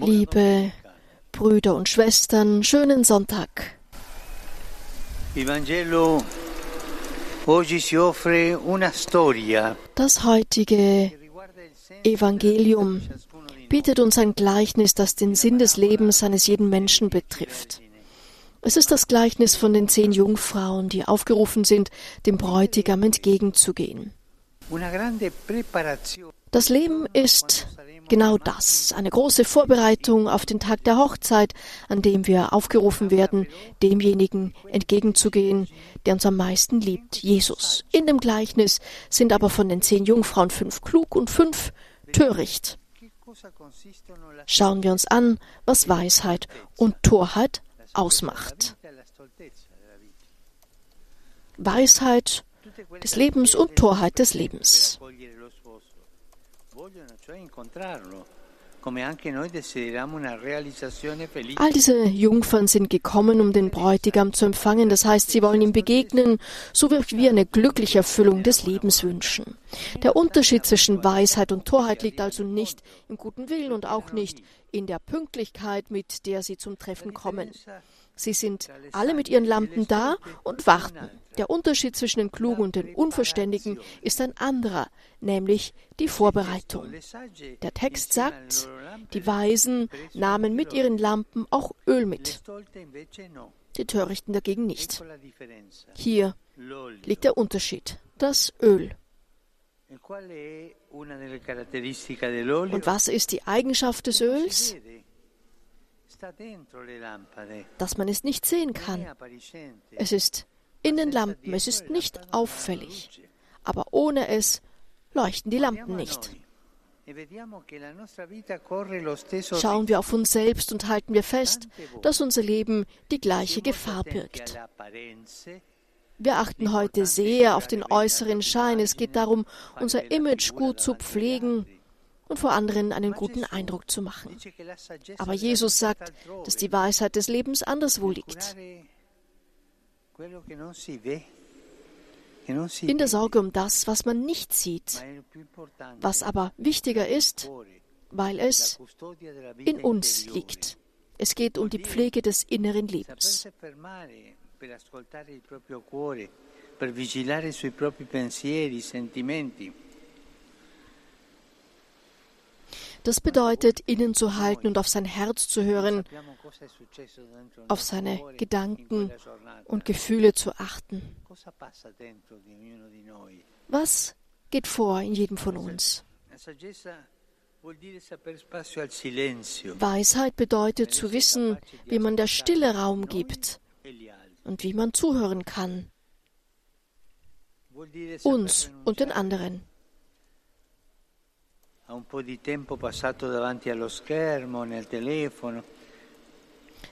Liebe Brüder und Schwestern, schönen Sonntag. Das heutige Evangelium bietet uns ein Gleichnis, das den Sinn des Lebens eines jeden Menschen betrifft. Es ist das Gleichnis von den zehn Jungfrauen, die aufgerufen sind, dem Bräutigam entgegenzugehen. Das Leben ist genau das, eine große Vorbereitung auf den Tag der Hochzeit, an dem wir aufgerufen werden, demjenigen entgegenzugehen, der uns am meisten liebt, Jesus. In dem Gleichnis sind aber von den zehn Jungfrauen fünf klug und fünf töricht. Schauen wir uns an, was Weisheit und Torheit ausmacht. Weisheit des Lebens und Torheit des Lebens. All diese Jungfern sind gekommen, um den Bräutigam zu empfangen. Das heißt, sie wollen ihm begegnen, so wie wir eine glückliche Erfüllung des Lebens wünschen. Der Unterschied zwischen Weisheit und Torheit liegt also nicht im guten Willen und auch nicht in der Pünktlichkeit, mit der sie zum Treffen kommen. Sie sind alle mit ihren Lampen da und warten. Der Unterschied zwischen den Klugen und den Unverständigen ist ein anderer, nämlich die Vorbereitung. Der Text sagt, die Weisen nahmen mit ihren Lampen auch Öl mit, die Törichten dagegen nicht. Hier liegt der Unterschied, das Öl. Und was ist die Eigenschaft des Öls? Dass man es nicht sehen kann. Es ist in den Lampen, es ist nicht auffällig. Aber ohne es leuchten die Lampen nicht. E Schauen wir auf uns selbst und halten wir fest, dass unser Leben die gleiche Gefahr birgt. Wir achten heute sehr auf den äußeren Schein. Es geht darum, unser Image gut zu pflegen und vor anderen einen guten Eindruck zu machen. Aber Jesus sagt, dass die Weisheit des Lebens anderswo liegt. In der Sorge um das, was man nicht sieht, was aber wichtiger ist, weil es in uns liegt. Es geht um die Pflege des inneren Lebens. Per ascoltare il proprio cuore, per vigilare sui propri pensieri, sentimenti. Das bedeutet, innezuhalten und auf sein Herz zu hören, auf seine Gedanken und Gefühle zu achten. Was geht vor in jedem von uns? Weisheit bedeutet zu wissen, wie man der Stille Raum gibt und wie man zuhören kann, uns und den anderen.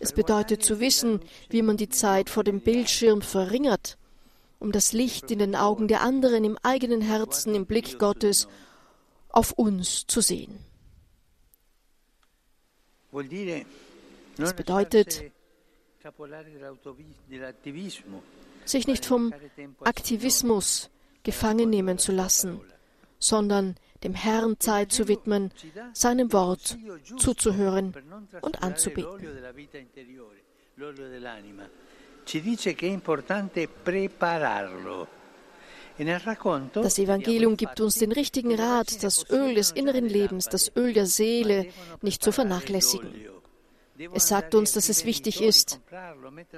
Es bedeutet zu wissen, wie man die Zeit vor dem Bildschirm verringert, um das Licht in den Augen der anderen, im eigenen Herzen, im Blick Gottes auf uns zu sehen. non bedeutet- Sich nicht vom Aktivismus gefangen nehmen zu lassen, sondern dem Herrn Zeit zu widmen, seinem Wort zuzuhören und anzubeten. E Das Evangelium gibt uns den richtigen Rat, das Öl des inneren Lebens, das Öl der Seele nicht zu vernachlässigen. Es sagt uns, dass es wichtig ist,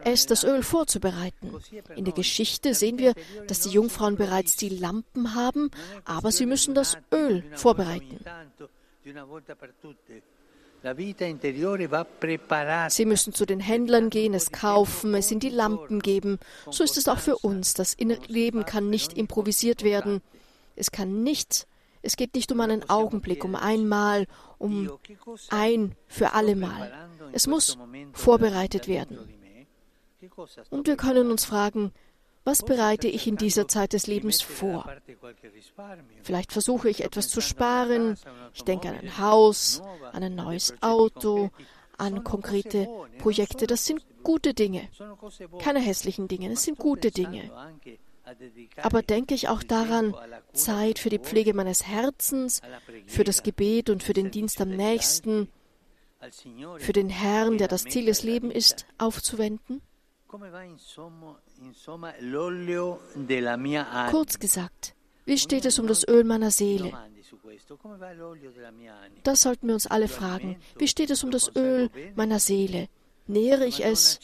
es, das Öl, vorzubereiten. In der Geschichte sehen wir, dass die Jungfrauen bereits die Lampen haben, aber sie müssen das Öl vorbereiten. Sie müssen zu den Händlern gehen, es kaufen, es in die Lampen geben. So ist es auch für uns. Das Leben kann nicht improvisiert werden. Es kann nicht, es geht nicht um einen Augenblick, um einmal, um ein für allemal. Es muss vorbereitet werden. Und wir können uns fragen, was bereite ich in dieser Zeit des Lebens vor? Vielleicht versuche ich etwas zu sparen. Ich denke an ein Haus, an ein neues Auto, an konkrete Projekte. Das sind gute Dinge. Keine hässlichen Dinge, es sind gute Dinge. aber denke ich auch daran, Zeit für die Pflege meines Herzens, für das Gebet und für den Dienst am nächsten, für den Herrn, der das Ziel des Lebens ist, aufzuwenden? Kurz gesagt, wie steht es um das Öl meiner Seele? Das sollten wir uns alle fragen. Wie steht es um das Öl meiner Seele? Nähere ich es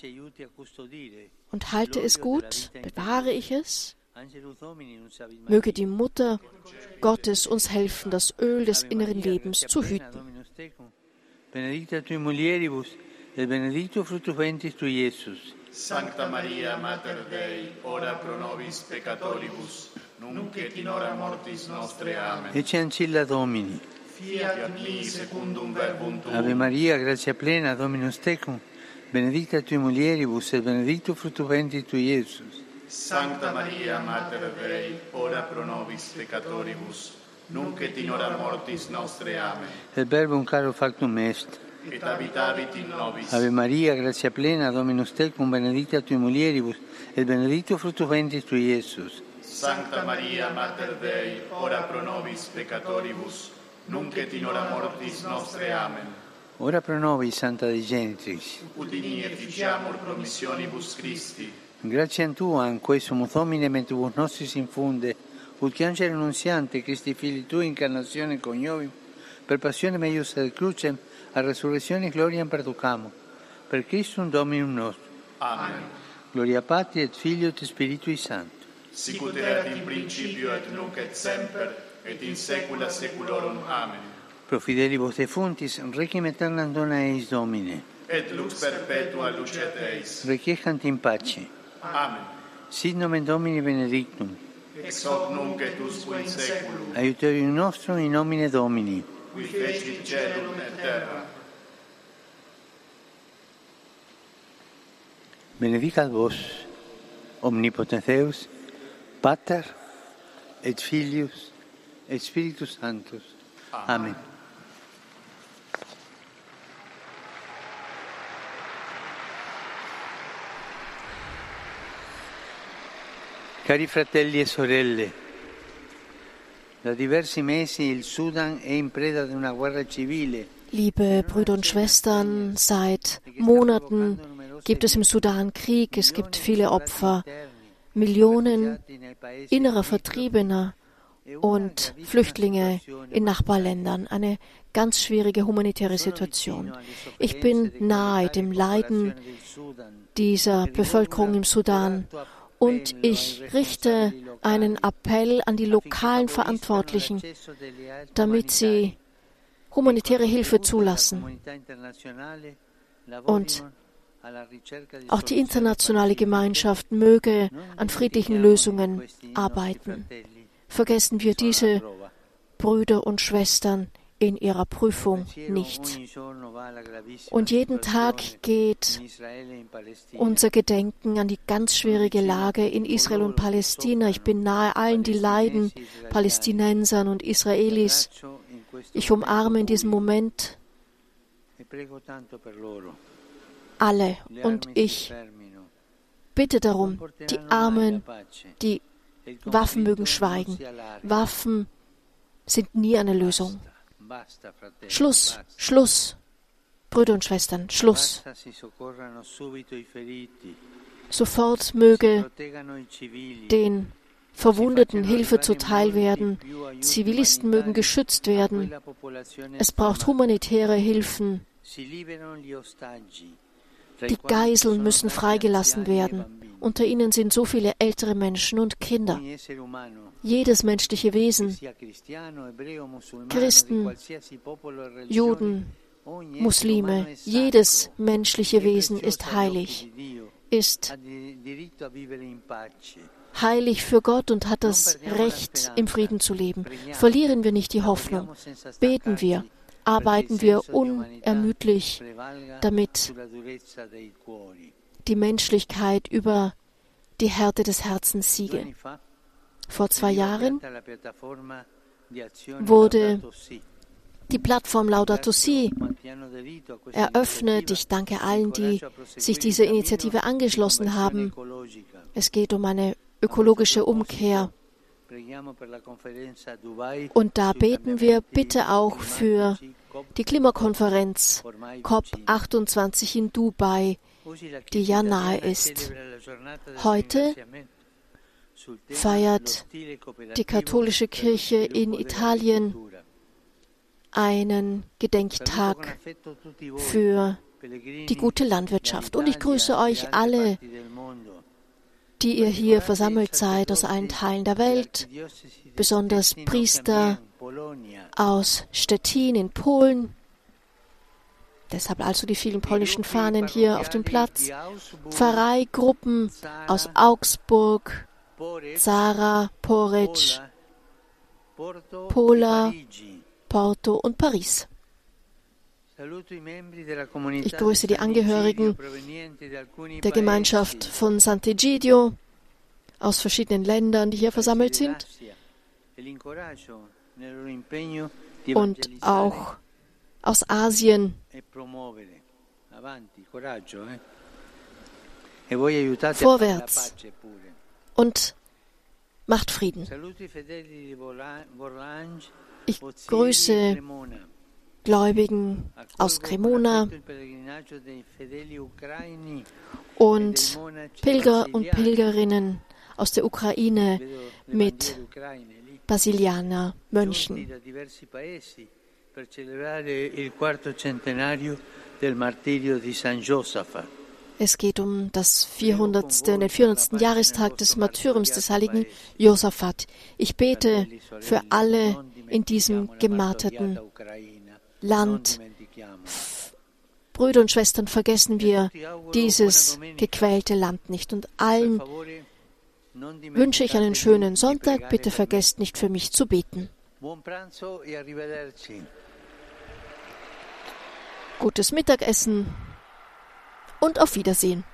und halte es gut? Bewahre ich es? Möge die Mutter Gottes uns helfen, das Öl des inneren Lebens zu hüten. benedicta tui mulieribus, et benedictus fructus ventris tui, Iesus. Sancta Maria, Mater Dei, ora pro nobis peccatoribus, nunc et in hora mortis nostre. Amen. Ecce ancilla Domini. Fiat mi secundum verbum tuum. Ave Maria, gratia plena, Dominus tecum, benedicta tui mulieribus, et benedictus fructus ventris tui, Iesus. Sancta Maria, Mater Dei, ora pro nobis peccatoribus, nunc et in hora mortis nostre. Amen. Et verbum caro factum est. Et habitavit in nobis. Ave Maria, gratia plena, Dominus tecum, benedicta tui mulieribus, et benedictus fructus ventris tui, Iesus. Sancta Maria, Mater Dei, ora pro nobis peccatoribus, nunc et in hora mortis nostre. Amen. Ora pro nobis, Santa Dei Genitrix. Udini et ficiamur promissionibus Christi. Grazie a Tua, in questo mutomine mentibus nostris infunde, che angelo annunziante, Cristi fili Tui, incarnazione coniovim, per passione meius ad crucem, a resurrezione gloria perducamo, per Christum Dominum nostro. Amen. Gloria Patri et Filio et Spiritui Sancto. Sicut erat in principio et nunc et semper, et in saecula saeculorum. Amen. Pro fidelibus defuntis, requiem aeternam dona eis Domine. Et lux perpetua lucet eis. Requiescant in pace. Amen. Sit nomen Domini benedictum. ex hoc nunc et usque in saeculum. Aiuterium nostrum in nomine Domini. Qui feci celum et terra. Benedicat vos, omnipotens Deus, Pater et Filius et Spiritus Sanctus. Amen. Amen. Cari fratelli e sorelle, da diversi mesi il Sudan è in preda ad una guerra civile. Liebe Brüder und Schwestern, seit Monaten gibt es im Sudan Krieg, es gibt viele Opfer, Millionen innerer Vertriebener und Flüchtlinge in Nachbarländern. Eine ganz schwierige humanitäre Situation. Ich bin nahe dem Leiden dieser Bevölkerung im Sudan und ich richte einen Appell an die lokalen Verantwortlichen, damit sie humanitäre Hilfe zulassen. Und auch die internationale Gemeinschaft möge an friedlichen Lösungen arbeiten. Vergessen wir diese Brüder und Schwestern in ihrer Prüfung nicht. Und jeden Tag geht unser Gedenken an die ganz schwierige Lage in Israel und Palästina. Ich bin nahe allen, die leiden, Palästinensern und Israelis. Ich umarme in diesem Moment alle und ich bitte darum, die Armen, die Waffen mögen schweigen. Waffen sind nie eine Lösung. Schluss, Schluss, Brüder und Schwestern, Schluss. Sofort möge den Verwundeten Hilfe zuteil werden, Zivilisten mögen geschützt werden. Es braucht humanitäre Hilfen. Die Geiseln müssen freigelassen werden. Unter ihnen sind so viele ältere Menschen und Kinder. Jedes menschliche Wesen, Christen, Juden, Muslime, jedes menschliche Wesen ist heilig, ist heilig für Gott und hat das Recht, im Frieden zu leben. Verlieren wir nicht die Hoffnung. Beten wir, arbeiten wir unermüdlich, damit die Menschlichkeit über die Härte des Herzens siege. Vor zwei Jahren wurde die Plattform Laudato Si eröffnet. Ich danke allen, die sich dieser Initiative angeschlossen haben. Es geht um eine ökologische Umkehr. Und da beten wir bitte auch für die Klimakonferenz COP28 in Dubai, die ja nahe ist. Heute feiert die katholische Kirche in Italien einen Gedenktag für die gute Landwirtschaft. Und ich grüße euch alle, die ihr hier versammelt seid aus allen Teilen der Welt, besonders Priester aus Stettin in Polen. Deshalb also die vielen polnischen Fahnen hier auf dem Platz. Pfarreigruppen aus Augsburg, Zara, Porridge, Pola, Porto und Paris. Ich grüße die Angehörigen der Gemeinschaft von Sant'Egidio aus verschiedenen Ländern, die hier versammelt sind und auch aus Asien. Vorwärts. und macht Frieden. Ich grüße Gläubigen aus Cremona und Pilger und Pilgerinnen aus der Ukraine mit Basilianer Mönchen. Es geht um das 400. den 400. Jahrestag des Martyriums des heiligen Josaphat. Ich bete für alle in diesem gemarterten Land. Brüder und Schwestern, vergessen wir dieses gequälte Land nicht. Und allen wünsche ich einen schönen Sonntag. Bitte vergesst nicht für mich zu beten. Gutes Mittagessen und auf Wiedersehen.